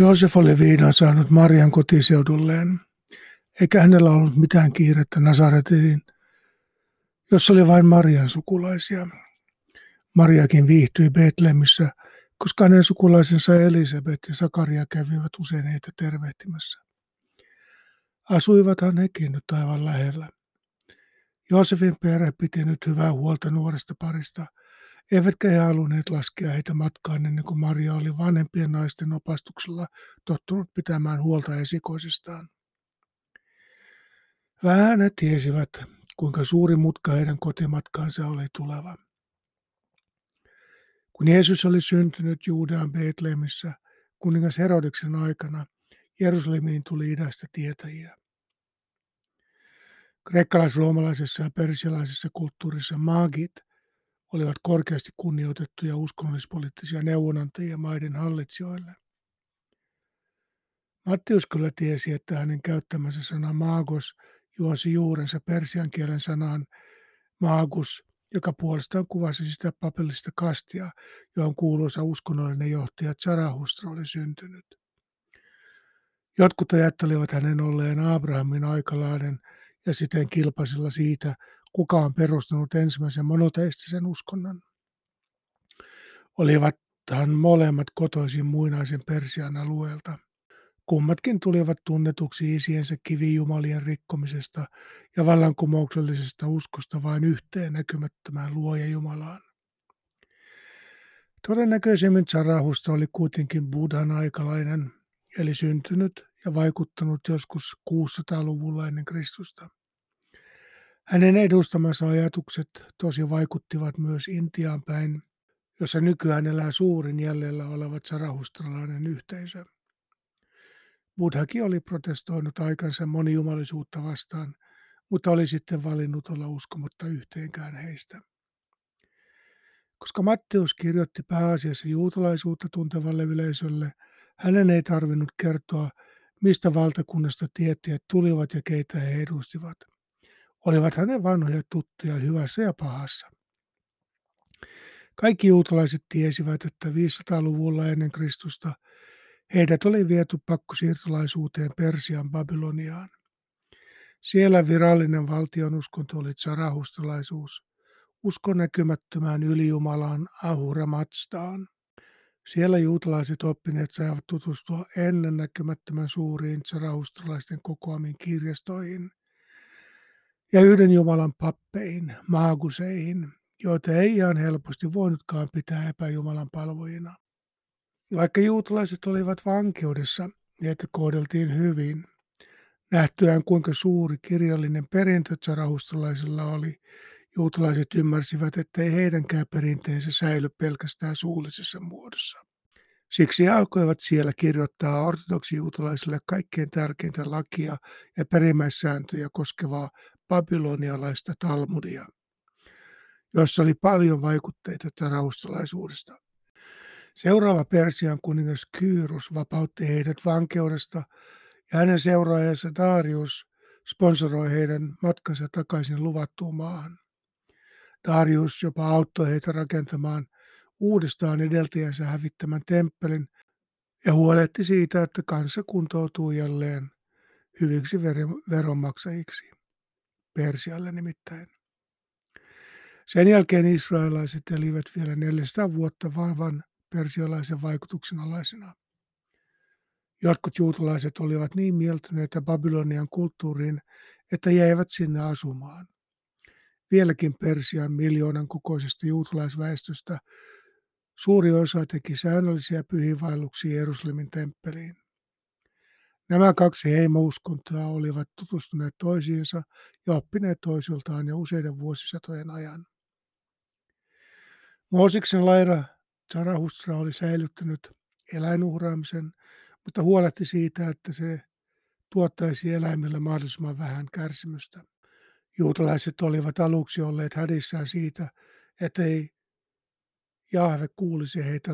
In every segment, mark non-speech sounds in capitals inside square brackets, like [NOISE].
Joosef oli viinan saanut Marian kotiseudulleen, eikä hänellä ollut mitään kiirettä Nasaretiin, jossa oli vain Marian sukulaisia. Mariakin viihtyi Betlemissä, koska hänen sukulaisensa Elisabeth ja Sakaria kävivät usein heitä tervehtimässä. Asuivathan hekin nyt aivan lähellä. Joosefin perhe piti nyt hyvää huolta nuoresta parista, eivätkä he halunneet laskea heitä matkaan ennen kuin Maria oli vanhempien naisten opastuksella tottunut pitämään huolta esikoisistaan. Vähän he tiesivät, kuinka suuri mutka heidän kotimatkaansa oli tuleva. Kun Jeesus oli syntynyt Juudean Betlemissä kuningas Herodeksen aikana, Jerusalemiin tuli idästä tietäjiä. Kreikkalais-roomalaisessa ja persialaisessa kulttuurissa maagit olivat korkeasti kunnioitettuja uskonnollispoliittisia neuvonantajia maiden hallitsijoille. Mattius kyllä tiesi, että hänen käyttämänsä sana maagos juosi juurensa persian kielen sanaan maagus, joka puolestaan kuvasi sitä papillista kastia, johon kuuluisa uskonnollinen johtaja Zarahustra oli syntynyt. Jotkut ajattelivat hänen olleen Abrahamin aikalainen ja siten kilpaisilla siitä, kuka on perustanut ensimmäisen monoteistisen uskonnon. Olivathan molemmat kotoisin muinaisen Persian alueelta. Kummatkin tulivat tunnetuksi isiensä kivijumalien rikkomisesta ja vallankumouksellisesta uskosta vain yhteen näkymättömään luoja Jumalaan. Todennäköisemmin Zarahusta oli kuitenkin Buddhan aikalainen, eli syntynyt ja vaikuttanut joskus 600-luvulla ennen Kristusta. Hänen edustamansa ajatukset tosi vaikuttivat myös Intiaan päin, jossa nykyään elää suurin jäljellä oleva sarahustralainen yhteisö. Buddhakin oli protestoinut aikansa monijumalisuutta vastaan, mutta oli sitten valinnut olla uskomatta yhteenkään heistä. Koska Matteus kirjoitti pääasiassa juutalaisuutta tuntevalle yleisölle, hänen ei tarvinnut kertoa, mistä valtakunnasta tietäjät tulivat ja keitä he edustivat olivat hänen vanhoja tuttuja hyvässä ja pahassa. Kaikki juutalaiset tiesivät, että 500-luvulla ennen Kristusta heidät oli viety pakkosiirtolaisuuteen Persian Babyloniaan. Siellä virallinen valtion uskonto oli tsarahustalaisuus, usko näkymättömään ylijumalaan Ahura Matstaan. Siellä juutalaiset oppineet saivat tutustua ennen näkymättömän suuriin tsarahustalaisten kokoamiin kirjastoihin – ja yhden Jumalan pappeihin, maaguseihin, joita ei ihan helposti voinutkaan pitää epäjumalan palvojina. Vaikka juutalaiset olivat vankeudessa, heitä kohdeltiin hyvin. Nähtyään kuinka suuri kirjallinen perintö tsarahustalaisilla oli, juutalaiset ymmärsivät, ettei heidänkään perinteensä säily pelkästään suullisessa muodossa. Siksi alkoivat siellä kirjoittaa ortodoksijuutalaisille kaikkein tärkeintä lakia ja perimmäissääntöjä koskevaa babylonialaista Talmudia, jossa oli paljon vaikutteita raustalaisuudesta. Seuraava Persian kuningas Kyrus vapautti heidät vankeudesta ja hänen seuraajansa Darius sponsoroi heidän matkansa takaisin luvattuun maahan. Darius jopa auttoi heitä rakentamaan uudestaan edeltäjänsä hävittämän temppelin ja huolehti siitä, että kansa kuntoutuu jälleen hyviksi veronmaksajiksi. Persialle nimittäin. Sen jälkeen israelaiset elivät vielä 400 vuotta vahvan persialaisen vaikutuksen alaisena. Jotkut juutalaiset olivat niin mieltyneitä Babylonian kulttuuriin, että jäivät sinne asumaan. Vieläkin Persian miljoonan kokoisesta juutalaisväestöstä suuri osa teki säännöllisiä pyhiinvaelluksia Jerusalemin temppeliin. Nämä kaksi heimouskontoa olivat tutustuneet toisiinsa ja oppineet toisiltaan jo useiden vuosisatojen ajan. Moosiksen laira Zarahustra oli säilyttänyt eläinuhraamisen, mutta huolehti siitä, että se tuottaisi eläimille mahdollisimman vähän kärsimystä. Juutalaiset olivat aluksi olleet hädissään siitä, ettei Jahve kuulisi heitä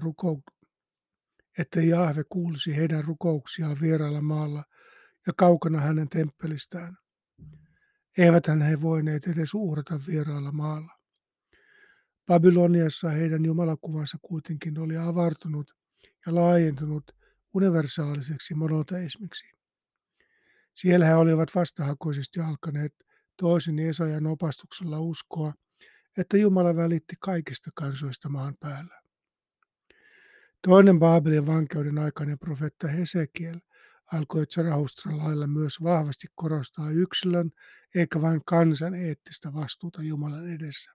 että Jahve kuulisi heidän rukouksiaan vieraalla maalla ja kaukana hänen temppelistään. Eiväthän he voineet edes uhrata vieraalla maalla. Babyloniassa heidän jumalakuvansa kuitenkin oli avartunut ja laajentunut universaaliseksi monoteismiksi. Siellä he olivat vastahakoisesti alkaneet toisen Esajan opastuksella uskoa, että Jumala välitti kaikista kansoista maan päällä. Toinen Baabelin vankeuden aikainen profeetta Hesekiel alkoi Zarahustran lailla myös vahvasti korostaa yksilön eikä vain kansan eettistä vastuuta Jumalan edessä.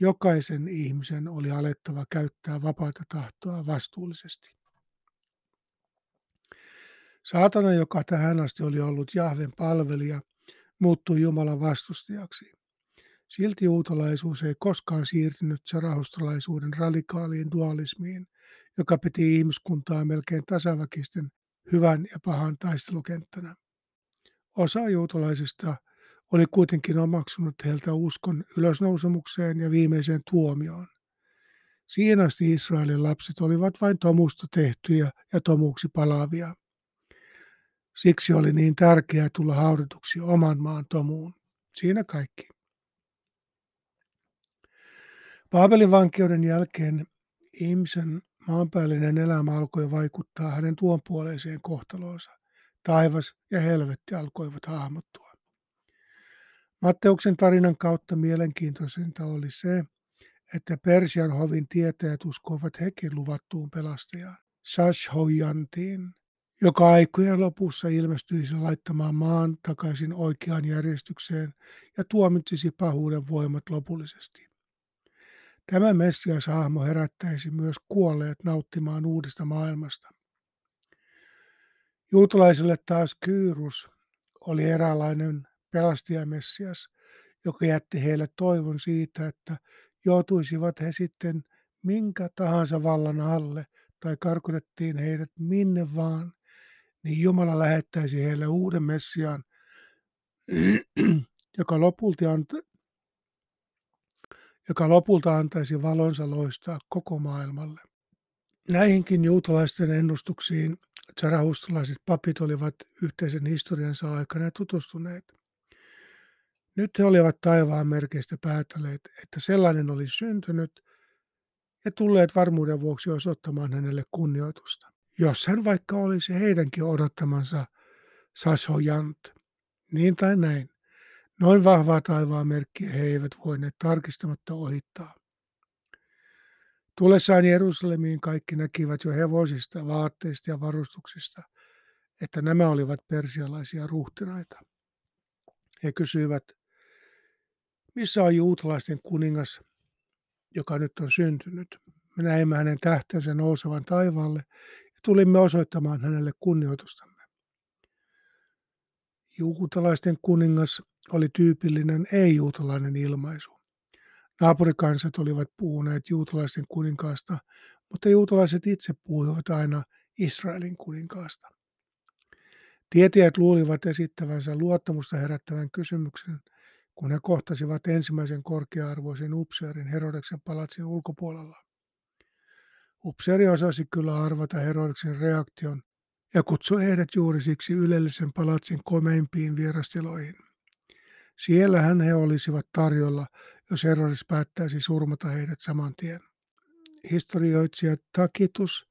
Jokaisen ihmisen oli alettava käyttää vapaata tahtoa vastuullisesti. Saatana, joka tähän asti oli ollut Jahven palvelija, muuttui Jumalan vastustajaksi. Silti juutalaisuus ei koskaan siirtynyt sarahustalaisuuden radikaaliin dualismiin, joka piti ihmiskuntaa melkein tasaväkisten hyvän ja pahan taistelukenttänä. Osa juutalaisista oli kuitenkin omaksunut heiltä uskon ylösnousemukseen ja viimeiseen tuomioon. Siihen asti Israelin lapset olivat vain tomusta tehtyjä ja tomuksi palavia. Siksi oli niin tärkeää tulla haudatuksi oman maan tomuun. Siinä kaikki. Paabelin vankeuden jälkeen ihmisen maanpäällinen elämä alkoi vaikuttaa hänen tuonpuoleiseen kohtaloonsa. Taivas ja helvetti alkoivat hahmottua. Matteuksen tarinan kautta mielenkiintoisinta oli se, että Persian hovin tietäjät uskoivat hekin luvattuun pelastajaan, Shashhoyantiin, joka aikojen lopussa ilmestyisi laittamaan maan takaisin oikeaan järjestykseen ja tuomitsisi pahuuden voimat lopullisesti. Tämä Messias-hahmo herättäisi myös kuolleet nauttimaan uudesta maailmasta. Juutalaisille taas Kyyrus oli eräänlainen pelastajamessias, joka jätti heille toivon siitä, että joutuisivat he sitten minkä tahansa vallan alle tai karkotettiin heidät minne vaan, niin Jumala lähettäisi heille uuden Messiaan, [CLEARS THROAT] joka lopulta, joka lopulta antaisi valonsa loistaa koko maailmalle. Näihinkin juutalaisten ennustuksiin zarahustalaiset papit olivat yhteisen historiansa aikana tutustuneet. Nyt he olivat taivaan merkeistä päättäneet, että sellainen oli syntynyt ja tulleet varmuuden vuoksi osoittamaan hänelle kunnioitusta jos hän vaikka olisi heidänkin odottamansa sashojant, niin tai näin. Noin vahvaa taivaan merkkiä he eivät voineet tarkistamatta ohittaa. Tulessaan Jerusalemiin kaikki näkivät jo hevosista, vaatteista ja varustuksista, että nämä olivat persialaisia ruhtinaita. He kysyivät, missä on juutalaisten kuningas, joka nyt on syntynyt? Me näimme hänen tähtensä nousevan taivaalle tulimme osoittamaan hänelle kunnioitustamme. Juutalaisten kuningas oli tyypillinen ei-juutalainen ilmaisu. Naapurikansat olivat puhuneet juutalaisten kuninkaasta, mutta juutalaiset itse puhuivat aina Israelin kuninkaasta. Tietäjät luulivat esittävänsä luottamusta herättävän kysymyksen, kun he kohtasivat ensimmäisen korkea-arvoisen upseerin Herodeksen palatsin ulkopuolella. Upseeri osasi kyllä arvata Herodeksen reaktion ja kutsui heidät juuri siksi ylellisen palatsin komeimpiin vierastiloihin. Siellähän he olisivat tarjolla, jos Herodes päättäisi surmata heidät saman tien. Historioitsijat Takitus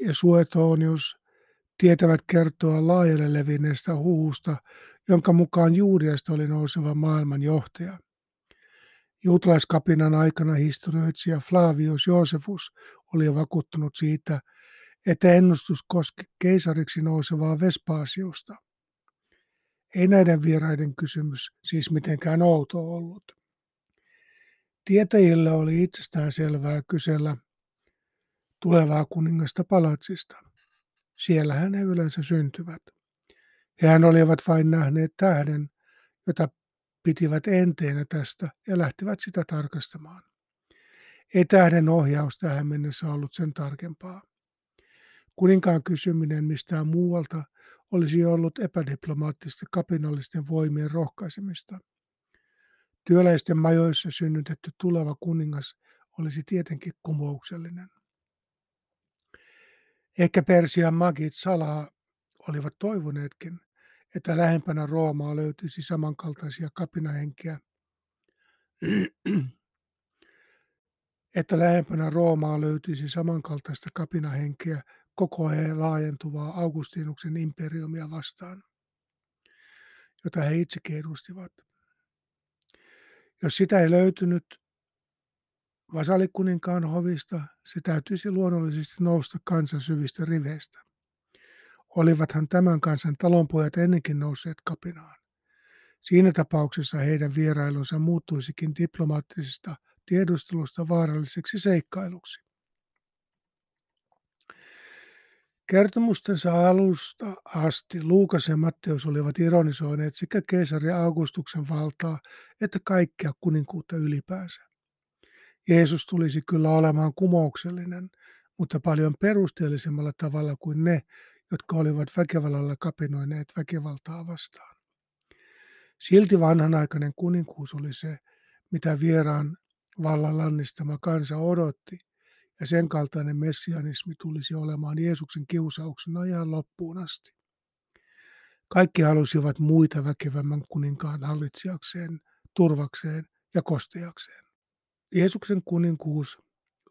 ja Suetonius tietävät kertoa laajalle levinneestä huhusta, jonka mukaan Juudeasta oli nouseva maailman johtaja. Juutalaiskapinan aikana historioitsija Flavius Josefus oli vakuuttunut siitä, että ennustus koski keisariksi nousevaa Vespaasiusta. Ei näiden vieraiden kysymys siis mitenkään outo ollut. Tietäjillä oli itsestään selvää kysellä tulevaa kuningasta palatsista. Siellähän he yleensä syntyvät. Hehän olivat vain nähneet tähden, jota pitivät enteenä tästä ja lähtivät sitä tarkastamaan. Ei tähden ohjaus tähän mennessä ollut sen tarkempaa. Kuninkaan kysyminen mistään muualta olisi ollut epädiplomaattista kapinallisten voimien rohkaisemista. Työläisten majoissa synnytetty tuleva kuningas olisi tietenkin kumouksellinen. Ehkä Persian magit salaa olivat toivoneetkin, että lähempänä Roomaa löytyisi samankaltaisia kapinahenkiä, että lähempänä Roomaa löytyisi samankaltaista kapinahenkeä koko ajan laajentuvaa Augustinuksen imperiumia vastaan, jota he itsekin edustivat. Jos sitä ei löytynyt vasalikuninkaan hovista, se täytyisi luonnollisesti nousta kansan syvistä riveistä. Olivathan tämän kansan talonpojat ennenkin nousseet kapinaan. Siinä tapauksessa heidän vierailunsa muuttuisikin diplomaattisesta tiedustelusta vaaralliseksi seikkailuksi. Kertomustensa alusta asti Luukas ja Matteus olivat ironisoineet sekä keisari Augustuksen valtaa että kaikkea kuninkuutta ylipäänsä. Jeesus tulisi kyllä olemaan kumouksellinen, mutta paljon perusteellisemmalla tavalla kuin ne, jotka olivat väkivallalla kapinoineet väkivaltaa vastaan. Silti vanhanaikainen kuninkuus oli se, mitä vieraan vallan lannistama kansa odotti, ja sen kaltainen messianismi tulisi olemaan Jeesuksen kiusauksena ihan loppuun asti. Kaikki halusivat muita väkevämmän kuninkaan hallitsijakseen, turvakseen ja kostejakseen. Jeesuksen kuninkuus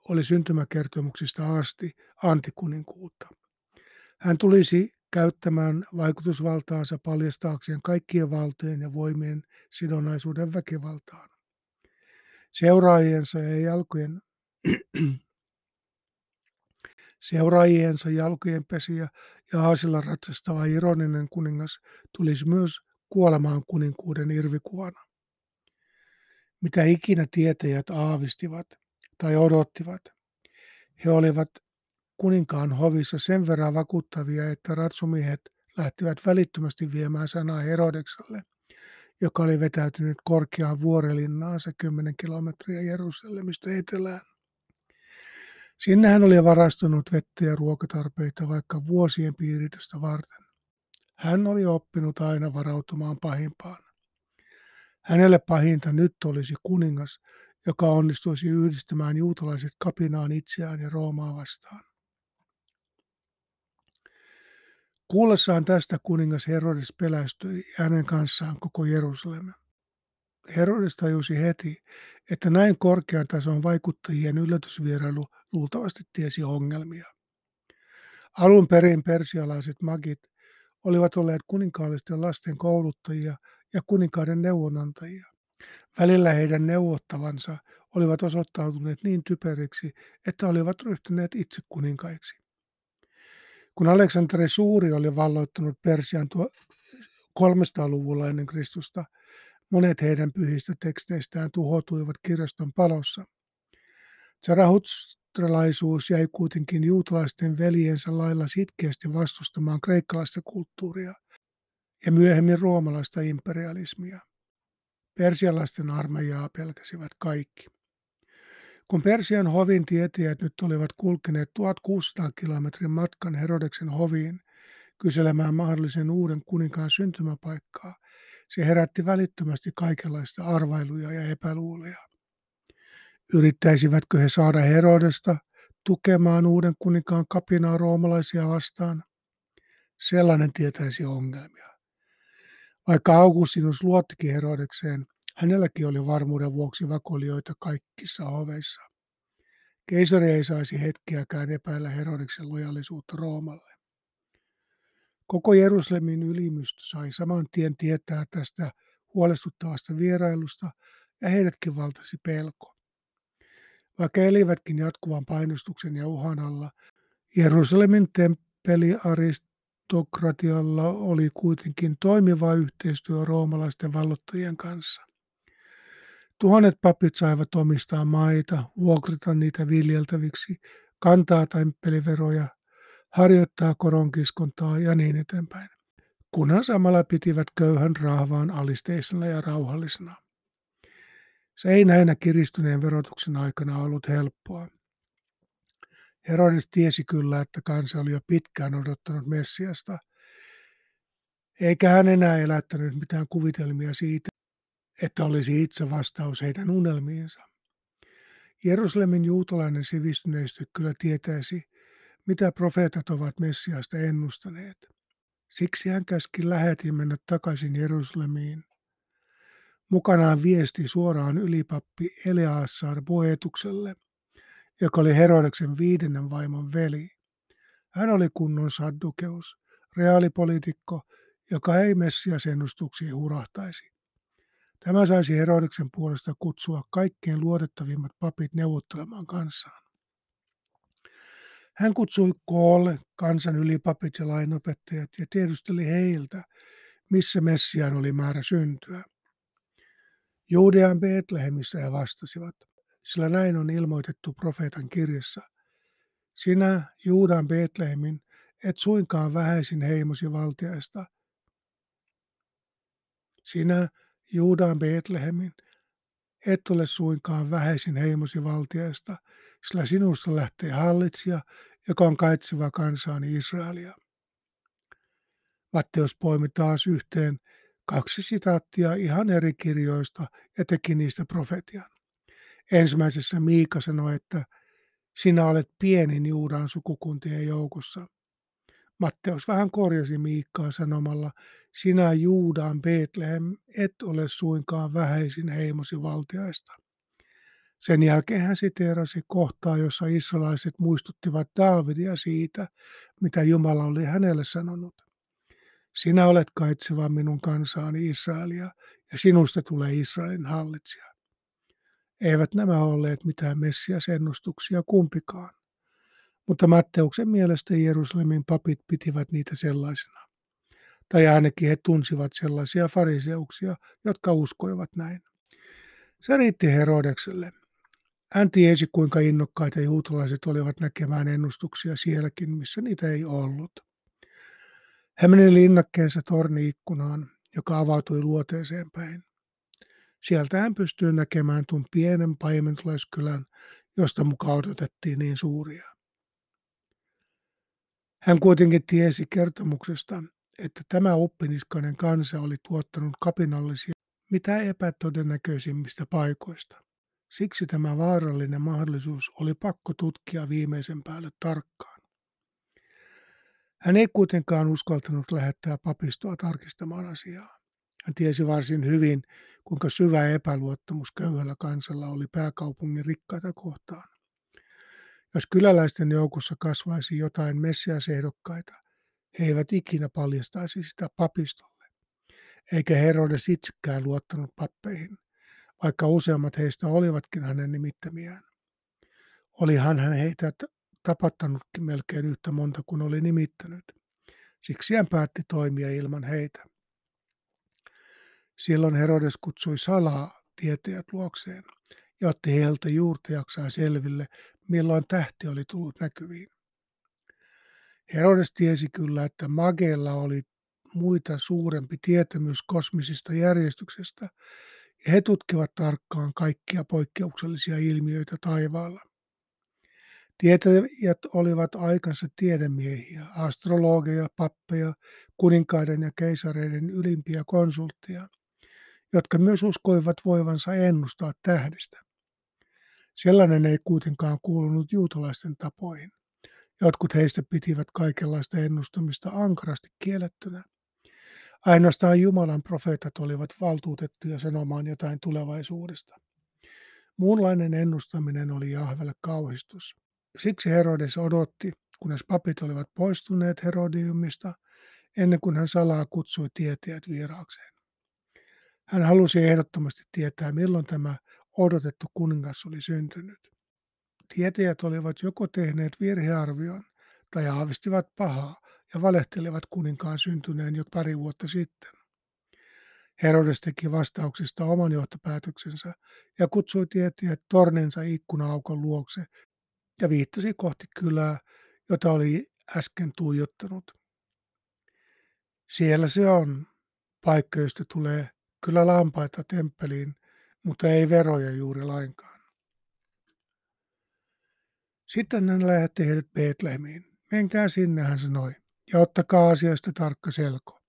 oli syntymäkertomuksista asti antikuninkuutta. Hän tulisi käyttämään vaikutusvaltaansa paljastaakseen kaikkien valtojen ja voimien sidonnaisuuden väkivaltaan. Seuraajiensa ja jalkojen Seuraajiensa jalkojen pesiä ja aasilla ratsastava ironinen kuningas tulisi myös kuolemaan kuninkuuden irvikuvana. Mitä ikinä tietäjät aavistivat tai odottivat, he olivat kuninkaan hovissa sen verran vakuuttavia, että ratsumiehet lähtivät välittömästi viemään sanaa Herodeksalle, joka oli vetäytynyt korkeaan vuorelinnaansa 10 kilometriä Jerusalemista etelään. Sinne hän oli varastunut vettä ja ruokatarpeita vaikka vuosien piiritystä varten. Hän oli oppinut aina varautumaan pahimpaan. Hänelle pahinta nyt olisi kuningas, joka onnistuisi yhdistämään juutalaiset kapinaan itseään ja Roomaa vastaan. Kuullessaan tästä kuningas Herodes pelästyi hänen kanssaan koko Jerusalem. Herodes tajusi heti, että näin korkean tason vaikuttajien yllätysvierailu luultavasti tiesi ongelmia. Alun perin persialaiset magit olivat olleet kuninkaallisten lasten kouluttajia ja kuninkaiden neuvonantajia. Välillä heidän neuvottavansa olivat osoittautuneet niin typeriksi, että olivat ryhtyneet itse kuninkaiksi. Kun Aleksanteri Suuri oli valloittanut Persian 300-luvulla ennen Kristusta, monet heidän pyhistä teksteistään tuhoutuivat kirjaston palossa. Zarahustralaisuus jäi kuitenkin juutalaisten veljensä lailla sitkeästi vastustamaan kreikkalaista kulttuuria ja myöhemmin roomalaista imperialismia. Persialaisten armeijaa pelkäsivät kaikki. Kun Persian hovin tietäjät nyt olivat kulkeneet 1600 kilometrin matkan Herodeksen hoviin kyselemään mahdollisen uuden kuninkaan syntymäpaikkaa, se herätti välittömästi kaikenlaista arvailuja ja epäluuloja. Yrittäisivätkö he saada Herodesta tukemaan uuden kuninkaan kapinaa roomalaisia vastaan? Sellainen tietäisi ongelmia. Vaikka Augustinus luottikin Herodekseen, hänelläkin oli varmuuden vuoksi vakolioita kaikissa hoveissa. Keisari ei saisi hetkeäkään epäillä Herodeksen lojallisuutta Roomalle. Koko Jerusalemin ylimystö sai saman tien tietää tästä huolestuttavasta vierailusta ja heidätkin valtasi pelko. Vaikka elivätkin jatkuvan painostuksen ja uhan alla, Jerusalemin temppeli aristokratialla oli kuitenkin toimiva yhteistyö roomalaisten vallottajien kanssa. Tuhannet papit saivat omistaa maita, vuokrata niitä viljeltäviksi, kantaa temppeliveroja, harjoittaa koronkiskontaa ja niin eteenpäin, kunhan samalla pitivät köyhän rahvaan alisteisena ja rauhallisena. Se ei näinä kiristyneen verotuksen aikana ollut helppoa. Herodes tiesi kyllä, että kansa oli jo pitkään odottanut Messiasta, eikä hän enää elättänyt mitään kuvitelmia siitä, että olisi itse vastaus heidän unelmiinsa. Jerusalemin juutalainen sivistyneistö kyllä tietäisi, mitä profeetat ovat Messiasta ennustaneet. Siksi hän käski lähetin mennä takaisin Jerusalemiin. Mukanaan viesti suoraan ylipappi Eleassar Boetukselle, joka oli Herodeksen viidennen vaimon veli. Hän oli kunnon saddukeus, reaalipoliitikko, joka ei Messias-ennustuksiin hurahtaisi. Tämä saisi Herodeksen puolesta kutsua kaikkein luotettavimmat papit neuvottelemaan kanssaan. Hän kutsui koolle kansan ylipapit ja lainopettajat ja tiedusteli heiltä, missä Messiaan oli määrä syntyä. Juudean Betlehemissä he vastasivat, sillä näin on ilmoitettu profeetan kirjassa. Sinä, Juudan Betlehemin, et suinkaan vähäisin heimosi valtiaista. Sinä, Juudan Betlehemin, et ole suinkaan vähäisin heimosi valtiaista, sillä sinusta lähtee hallitsija, joka on kaitseva kansaani Israelia. Matteus poimi taas yhteen kaksi sitaattia ihan eri kirjoista ja teki niistä profetian. Ensimmäisessä Miika sanoi, että sinä olet pienin Juudan sukukuntien joukossa. Matteus vähän korjasi Miikkaa sanomalla, sinä Juudan Betlehem et ole suinkaan vähäisin heimosi valtiaista. Sen jälkeen hän siteerasi kohtaa, jossa israelaiset muistuttivat Daavidia siitä, mitä Jumala oli hänelle sanonut. Sinä olet kaitseva minun kansaani Israelia, ja sinusta tulee Israelin hallitsija. Eivät nämä olleet mitään messiasennustuksia kumpikaan, mutta Matteuksen mielestä Jerusalemin papit pitivät niitä sellaisena. Tai ainakin he tunsivat sellaisia fariseuksia, jotka uskoivat näin. Se riitti Herodekselle. Hän tiesi, kuinka innokkaita juutalaiset olivat näkemään ennustuksia sielläkin, missä niitä ei ollut. Hän meni linnakkeensa torniikkunaan, joka avautui luoteeseen päin. Sieltä hän pystyi näkemään tuon pienen paimentolaiskylän, josta mukaan odotettiin niin suuria. Hän kuitenkin tiesi kertomuksesta, että tämä oppiniskainen kansa oli tuottanut kapinallisia mitä epätodennäköisimmistä paikoista. Siksi tämä vaarallinen mahdollisuus oli pakko tutkia viimeisen päälle tarkkaan. Hän ei kuitenkaan uskaltanut lähettää papistoa tarkistamaan asiaa. Hän tiesi varsin hyvin, kuinka syvä epäluottamus köyhällä kansalla oli pääkaupungin rikkaita kohtaan. Jos kyläläisten joukossa kasvaisi jotain messiasehdokkaita, he eivät ikinä paljastaisi sitä papistolle. Eikä Herodes itsekään luottanut pappeihin, vaikka useammat heistä olivatkin hänen nimittämiään. Olihan hän heitä tapattanutkin melkein yhtä monta kuin oli nimittänyt. Siksi hän päätti toimia ilman heitä. Silloin Herodes kutsui salaa tietäjät luokseen ja otti heiltä juurtajaksaan selville, milloin tähti oli tullut näkyviin. Herodes tiesi kyllä, että mageilla oli muita suurempi tietämys kosmisista järjestyksestä, he tutkivat tarkkaan kaikkia poikkeuksellisia ilmiöitä taivaalla. Tietäjät olivat aikansa tiedemiehiä, astrologeja, pappeja, kuninkaiden ja keisareiden ylimpiä konsultteja, jotka myös uskoivat voivansa ennustaa tähdistä. Sellainen ei kuitenkaan kuulunut juutalaisten tapoihin. Jotkut heistä pitivät kaikenlaista ennustamista ankarasti kiellettynä. Ainoastaan Jumalan profeetat olivat valtuutettuja sanomaan jotain tulevaisuudesta. Muunlainen ennustaminen oli Jahvelle kauhistus. Siksi Herodes odotti, kunnes papit olivat poistuneet Herodiumista, ennen kuin hän salaa kutsui tietäjät vieraakseen. Hän halusi ehdottomasti tietää, milloin tämä odotettu kuningas oli syntynyt. Tietäjät olivat joko tehneet virhearvion tai aavistivat pahaa ja valehtelivat kuninkaan syntyneen jo pari vuotta sitten. Herodes teki vastauksista oman johtopäätöksensä ja kutsui tietäjät torninsa ikkuna-aukon luokse ja viittasi kohti kylää, jota oli äsken tuijottanut. Siellä se on, paikka, josta tulee kyllä lampaita temppeliin, mutta ei veroja juuri lainkaan. Sitten hän lähetti heidät Betlehemiin. Menkää sinne, hän sanoi, ja ottakaa asiasta tarkka selko.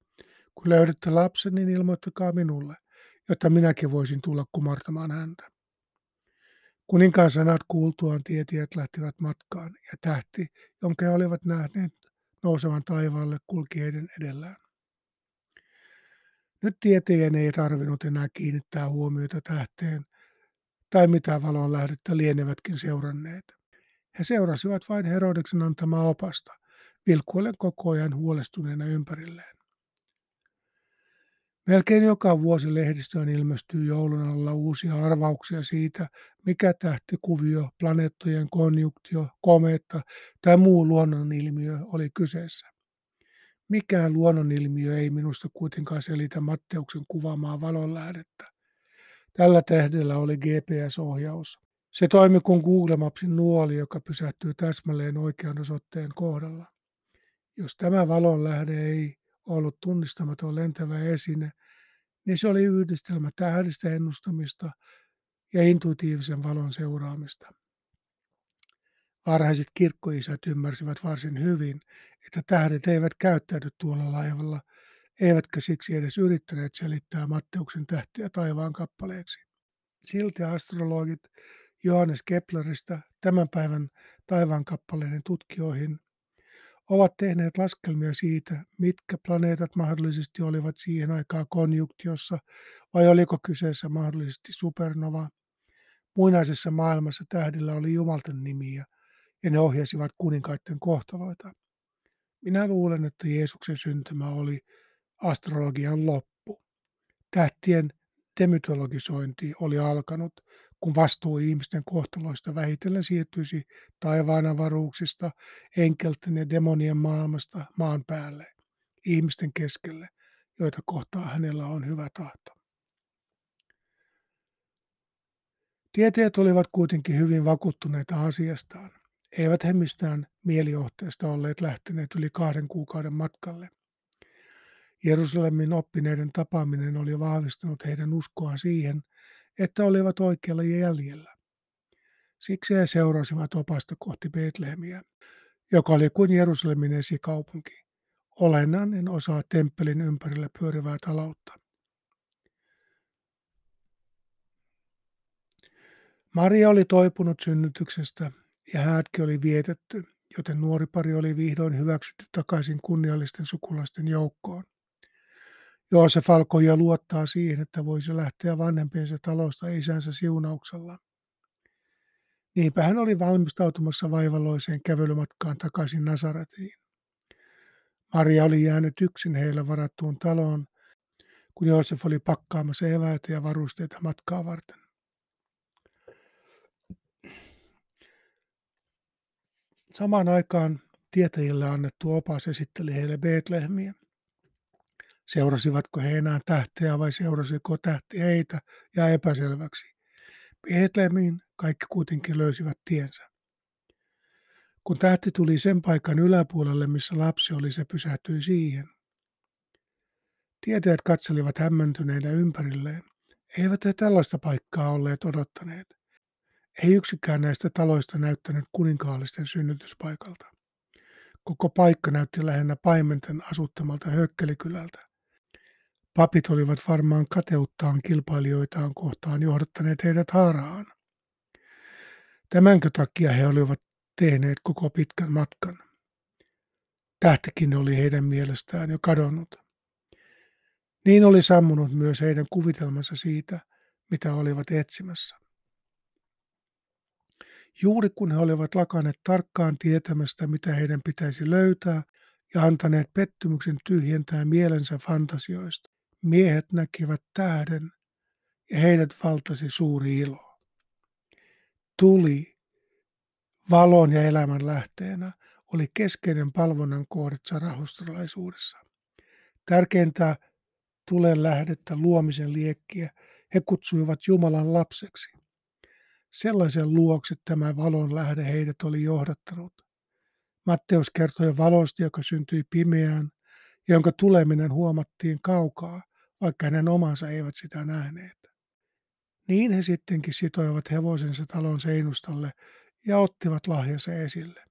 Kun löydätte lapsen, niin ilmoittakaa minulle, jotta minäkin voisin tulla kumartamaan häntä. Kuninkaan sanat kuultuaan tietijät lähtivät matkaan, ja tähti, jonka he olivat nähneet nousevan taivaalle, kulki heidän edellään. Nyt tieteen ei tarvinnut enää kiinnittää huomiota tähteen tai mitä valon lähdettä lienevätkin seuranneet. He seurasivat vain Herodeksen antamaa opasta, vilkuillen koko ajan huolestuneena ympärilleen. Melkein joka vuosi lehdistöön ilmestyy joulun alla uusia arvauksia siitä, mikä tähtikuvio, planeettojen konjunktio, komeetta tai muu luonnonilmiö oli kyseessä. Mikään luonnonilmiö ei minusta kuitenkaan selitä Matteuksen kuvaamaa valonlähdettä. Tällä tähdellä oli GPS-ohjaus. Se toimi kuin Google Mapsin nuoli, joka pysähtyy täsmälleen oikean osoitteen kohdalla. Jos tämä valonlähde ei ollut tunnistamaton lentävä esine, niin se oli yhdistelmä tähdistä ennustamista ja intuitiivisen valon seuraamista. Varhaiset kirkkoisät ymmärsivät varsin hyvin, että tähdet eivät käyttäydy tuolla laivalla, eivätkä siksi edes yrittäneet selittää Matteuksen tähtiä taivaan kappaleeksi. Silti astrologit Johannes Kepleristä tämän päivän taivaankappaleiden tutkijoihin ovat tehneet laskelmia siitä, mitkä planeetat mahdollisesti olivat siihen aikaan konjunktiossa vai oliko kyseessä mahdollisesti supernova. Muinaisessa maailmassa tähdillä oli jumalten nimiä ja ne ohjasivat kuninkaiden kohtaloita. Minä luulen, että Jeesuksen syntymä oli astrologian loppu. Tähtien demytologisointi oli alkanut kun vastuu ihmisten kohtaloista vähitellen siirtyisi taivaan avaruuksista, enkelten ja demonien maailmasta maan päälle, ihmisten keskelle, joita kohtaa hänellä on hyvä tahto. Tieteet olivat kuitenkin hyvin vakuuttuneita asiastaan. Eivät he mistään mielijohteesta olleet lähteneet yli kahden kuukauden matkalle. Jerusalemin oppineiden tapaaminen oli vahvistanut heidän uskoaan siihen, että olivat oikealla jäljellä. Siksi he seurasivat opasta kohti Betlehemiä, joka oli kuin Jerusalemin esikaupunki, olennainen osa temppelin ympärillä pyörivää taloutta. Maria oli toipunut synnytyksestä ja häätki oli vietetty, joten nuori pari oli vihdoin hyväksytty takaisin kunniallisten sukulaisten joukkoon. Joosef alkoi jo luottaa siihen, että voisi lähteä vanhempiensa talosta isänsä siunauksella. Niinpä hän oli valmistautumassa vaivalloiseen kävelymatkaan takaisin Nasaretiin. Maria oli jäänyt yksin heillä varattuun taloon, kun Joosef oli pakkaamassa eväitä ja varusteita matkaa varten. Samaan aikaan tietäjille annettu opas esitteli heille Betlehemiä. Seurasivatko he enää tähteä vai seurasiko tähti heitä ja epäselväksi. Betlehemiin kaikki kuitenkin löysivät tiensä. Kun tähti tuli sen paikan yläpuolelle, missä lapsi oli, se pysähtyi siihen. Tietäjät katselivat hämmentyneinä ympärilleen. Eivät he tällaista paikkaa olleet odottaneet. Ei yksikään näistä taloista näyttänyt kuninkaallisten synnytyspaikalta. Koko paikka näytti lähinnä paimenten asuttamalta hökkelikylältä. Papit olivat varmaan kateuttaan kilpailijoitaan kohtaan johdattaneet heidät harhaan. Tämänkö takia he olivat tehneet koko pitkän matkan? Tähtikin oli heidän mielestään jo kadonnut. Niin oli sammunut myös heidän kuvitelmansa siitä, mitä olivat etsimässä. Juuri kun he olivat lakaneet tarkkaan tietämästä, mitä heidän pitäisi löytää, ja antaneet pettymyksen tyhjentää mielensä fantasioista, Miehet näkivät tähden ja heidät valtasi suuri ilo. Tuli valon ja elämän lähteenä oli keskeinen palvonnan kohde sarahustalaisuudessa. Tärkeintä tulen lähdettä luomisen liekkiä he kutsuivat Jumalan lapseksi. Sellaisen luokse tämä valon lähde heidät oli johdattanut. Matteus kertoi valosta, joka syntyi pimeään, jonka tuleminen huomattiin kaukaa, vaikka hänen omansa eivät sitä nähneet. Niin he sittenkin sitoivat hevosensa talon seinustalle ja ottivat lahjansa esille.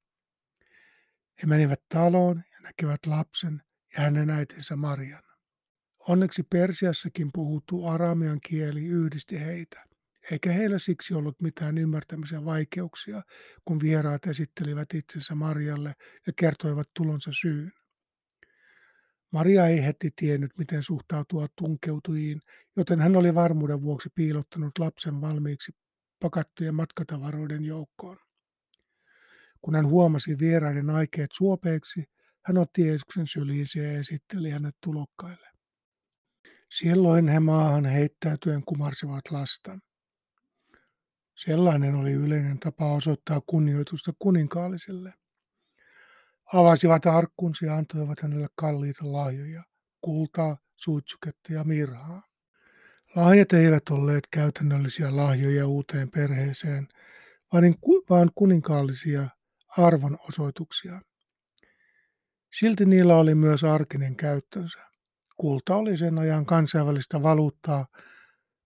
He menivät taloon ja näkivät lapsen ja hänen äitinsä Marian. Onneksi Persiassakin puhuttu aramean kieli yhdisti heitä, eikä heillä siksi ollut mitään ymmärtämisen vaikeuksia, kun vieraat esittelivät itsensä Marialle ja kertoivat tulonsa syyn. Maria ei heti tiennyt, miten suhtautua tunkeutujiin, joten hän oli varmuuden vuoksi piilottanut lapsen valmiiksi pakattujen matkatavaroiden joukkoon. Kun hän huomasi vieraiden aikeet suopeeksi, hän otti Jeesuksen syliinsä ja esitteli hänet tulokkaille. Silloin he maahan heittäytyen kumarsivat lasta. Sellainen oli yleinen tapa osoittaa kunnioitusta kuninkaalliselle. Avasivat arkkunsa ja antoivat hänelle kalliita lahjoja, kultaa, suitsuketta ja mirhaa. Lahjat eivät olleet käytännöllisiä lahjoja uuteen perheeseen, vaan kuninkaallisia arvonosoituksia. Silti niillä oli myös arkinen käyttönsä. Kulta oli sen ajan kansainvälistä valuuttaa,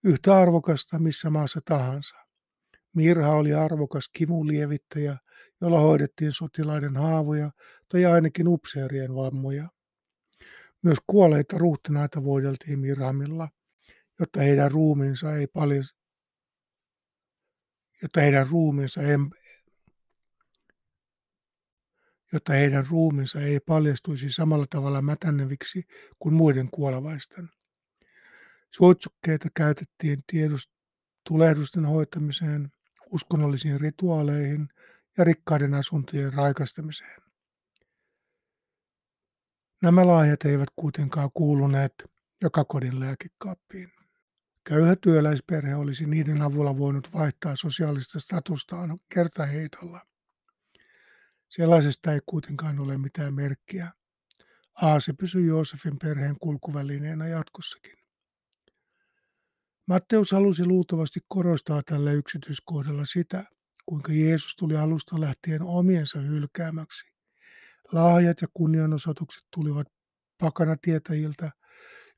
yhtä arvokasta missä maassa tahansa. Mirha oli arvokas kivunlievittäjä, jolla hoidettiin sotilaiden haavoja tai ainakin upseerien vammoja. Myös kuolleita ruhtinaita voideltiin mirhamilla, jotta heidän ruumiinsa ei paljon, jotta heidän ruumiinsa ei, jotta heidän ruumiinsa ei paljastuisi samalla tavalla mätäneviksi kuin muiden kuolevaisten. Suotsukkeita käytettiin tiedust- tulehdusten hoitamiseen, uskonnollisiin rituaaleihin ja rikkaiden asuntojen raikastamiseen. Nämä lahjat eivät kuitenkaan kuuluneet joka kodin lääkekaappiin. Köyhä työläisperhe olisi niiden avulla voinut vaihtaa sosiaalista statustaan kertaheitolla. Sellaisesta ei kuitenkaan ole mitään merkkiä. Aase pysyi Joosefin perheen kulkuvälineenä jatkossakin. Matteus halusi luultavasti korostaa tällä yksityiskohdalla sitä, kuinka Jeesus tuli alusta lähtien omiensa hylkäämäksi. Lahjat ja kunnianosoitukset tulivat pakana tietäjiltä,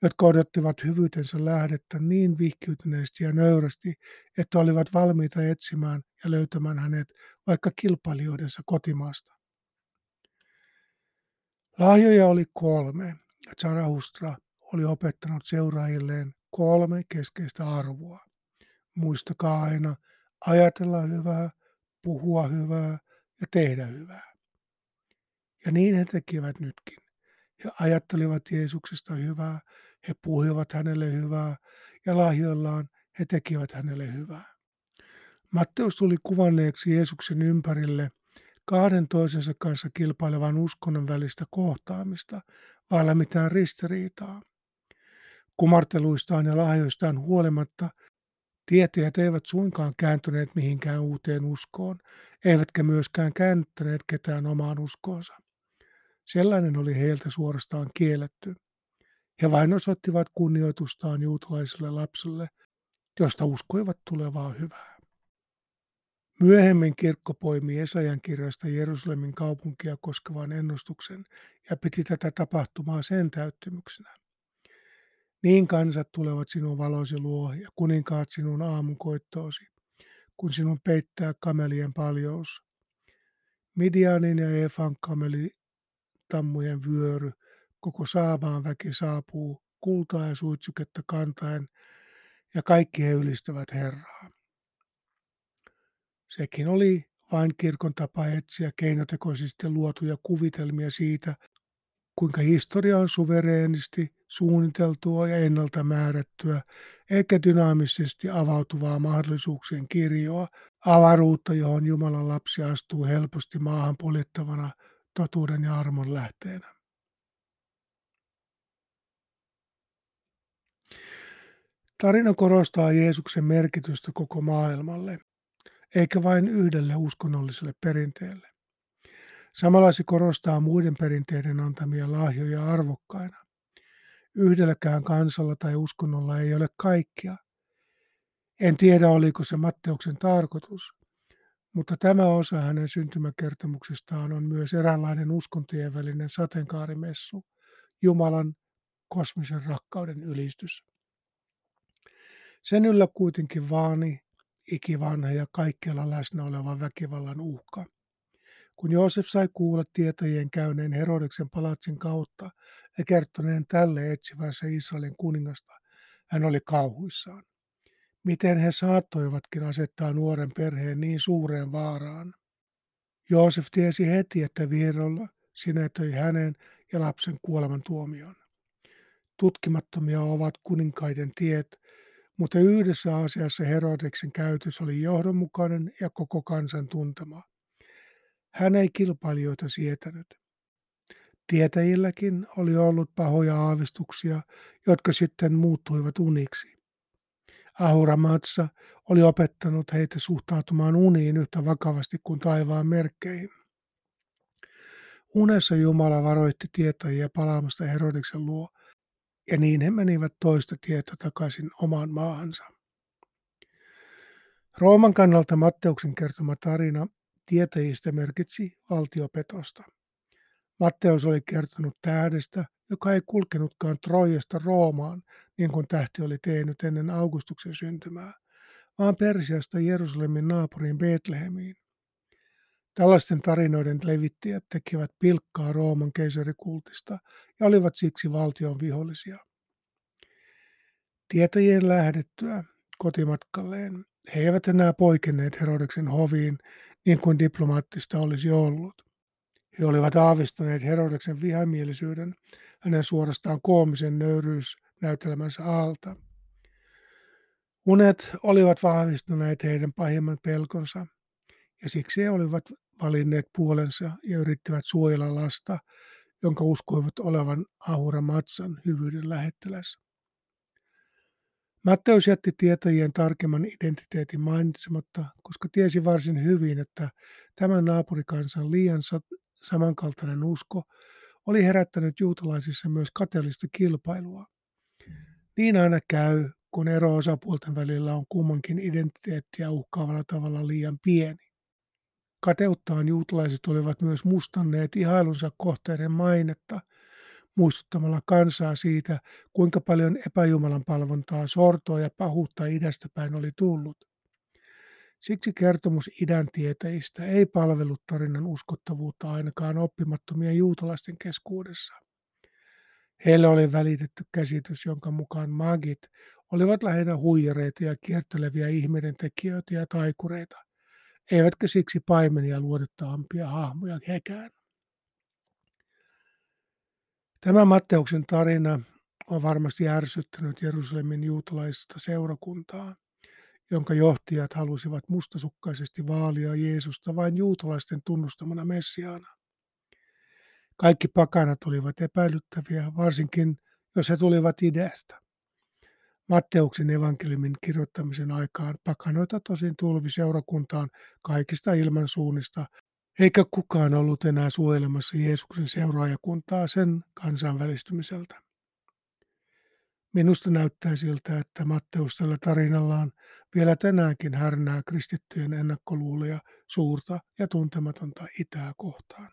jotka odottivat hyvyytensä lähdettä niin vihkiytyneesti ja nöyrästi, että olivat valmiita etsimään ja löytämään hänet vaikka kilpailijoidensa kotimaasta. Lahjoja oli kolme, ja Zarahustra oli opettanut seuraajilleen kolme keskeistä arvoa. Muistakaa aina ajatella hyvää, puhua hyvää ja tehdä hyvää. Ja niin he tekivät nytkin. He ajattelivat Jeesuksesta hyvää, he puhuivat hänelle hyvää ja lahjoillaan he tekivät hänelle hyvää. Matteus tuli kuvanneeksi Jeesuksen ympärille kahden toisensa kanssa kilpailevan uskonnon välistä kohtaamista, vailla mitään ristiriitaa. Kumarteluistaan ja lahjoistaan huolimatta tietäjät eivät suinkaan kääntyneet mihinkään uuteen uskoon, eivätkä myöskään käännyttäneet ketään omaan uskoonsa. Sellainen oli heiltä suorastaan kielletty. He vain osoittivat kunnioitustaan juutalaiselle lapselle, josta uskoivat tulevaa hyvää. Myöhemmin kirkko poimi Esajan kirjasta Jerusalemin kaupunkia koskevan ennustuksen ja piti tätä tapahtumaa sen täyttymyksenä. Niin kansat tulevat sinun valosi luo ja kuninkaat sinun aamunkoittoosi, kun sinun peittää kamelien paljous. Midianin ja Efan kameli tammujen vyöry, koko Saabaan väki saapuu kultaa ja suitsuketta kantaen, ja kaikki he ylistävät Herraa. Sekin oli vain kirkon tapa etsiä keinotekoisesti luotuja kuvitelmia siitä, kuinka historia on suvereenisti suunniteltua ja ennalta määrättyä, eikä dynaamisesti avautuvaa mahdollisuuksien kirjoa, avaruutta, johon Jumalan lapsi astuu helposti maahan poljettavana totuuden ja armon lähteenä. Tarina korostaa Jeesuksen merkitystä koko maailmalle, eikä vain yhdelle uskonnolliselle perinteelle. Samalla se korostaa muiden perinteiden antamia lahjoja arvokkaina. Yhdelläkään kansalla tai uskonnolla ei ole kaikkia. En tiedä, oliko se Matteuksen tarkoitus, mutta tämä osa hänen syntymäkertomuksestaan on myös eräänlainen uskontojen välinen sateenkaarimessu, Jumalan kosmisen rakkauden ylistys. Sen yllä kuitenkin vaani, ikivanha ja kaikkialla läsnä oleva väkivallan uhka. Kun Joosef sai kuulla tietäjien käyneen Herodeksen palatsin kautta ja kertoneen tälle etsivänsä Israelin kuningasta, hän oli kauhuissaan. Miten he saattoivatkin asettaa nuoren perheen niin suureen vaaraan? Joosef tiesi heti, että vierolla sinetöi hänen ja lapsen kuoleman tuomion. Tutkimattomia ovat kuninkaiden tiet, mutta yhdessä asiassa Herodeksen käytös oli johdonmukainen ja koko kansan tuntema. Hän ei kilpailijoita sietänyt. Tietäjilläkin oli ollut pahoja aavistuksia, jotka sitten muuttuivat uniksi. Ahura Matsa oli opettanut heitä suhtautumaan uniin yhtä vakavasti kuin taivaan merkkeihin. Unessa Jumala varoitti tietäjiä palaamasta Herodeksen luo, ja niin he menivät toista tietä takaisin omaan maahansa. Rooman kannalta Matteuksen kertoma tarina tietäjistä merkitsi valtiopetosta. Matteus oli kertonut tähdestä, joka ei kulkenutkaan Trojasta Roomaan, niin kuin tähti oli tehnyt ennen Augustuksen syntymää, vaan Persiasta Jerusalemin naapuriin Betlehemiin. Tällaisten tarinoiden levittäjät tekivät pilkkaa Rooman keisarikultista ja olivat siksi valtion vihollisia. Tietäjien lähdettyä kotimatkalleen he eivät enää poikenneet Herodeksen hoviin niin kuin diplomaattista olisi ollut. He olivat aavistaneet Herodeksen vihamielisyyden hänen suorastaan koomisen nöyryysnäytelmänsä alta. Unet olivat vahvistaneet heidän pahimman pelkonsa, ja siksi he olivat valinneet puolensa ja yrittivät suojella lasta, jonka uskoivat olevan Ahura Matsan hyvyyden lähettiläs. Matteus jätti tietäjien tarkemman identiteetin mainitsematta, koska tiesi varsin hyvin, että tämän naapurikansan liian samankaltainen usko oli herättänyt juutalaisissa myös kateellista kilpailua. Niin aina käy, kun ero osapuolten välillä on kummankin identiteettiä uhkaavalla tavalla liian pieni. Kateuttaan juutalaiset olivat myös mustanneet ihailunsa kohteiden mainetta, muistuttamalla kansaa siitä, kuinka paljon epäjumalan palvontaa, sortoa ja pahuutta idästä päin oli tullut. Siksi kertomus idän tietäjistä ei palvellut tarinan uskottavuutta ainakaan oppimattomien juutalaisten keskuudessa. Heille oli välitetty käsitys, jonka mukaan magit olivat lähinnä huijareita ja kierteleviä ihmeiden tekijöitä ja taikureita, eivätkä siksi paimenia luotettavampia hahmoja hekään. Tämä Matteuksen tarina on varmasti ärsyttänyt Jerusalemin juutalaisista seurakuntaa jonka johtajat halusivat mustasukkaisesti vaalia Jeesusta vain juutalaisten tunnustamana Messiaana. Kaikki pakanat olivat epäilyttäviä, varsinkin jos he tulivat idästä. Matteuksen evankeliumin kirjoittamisen aikaan pakanoita tosin tulvi seurakuntaan kaikista ilmansuunnista, eikä kukaan ollut enää suojelemassa Jeesuksen seuraajakuntaa sen kansainvälistymiseltä. Minusta näyttää siltä, että Matteus tällä tarinallaan vielä tänäänkin härnää kristittyjen ennakkoluuloja suurta ja tuntematonta itää kohtaan.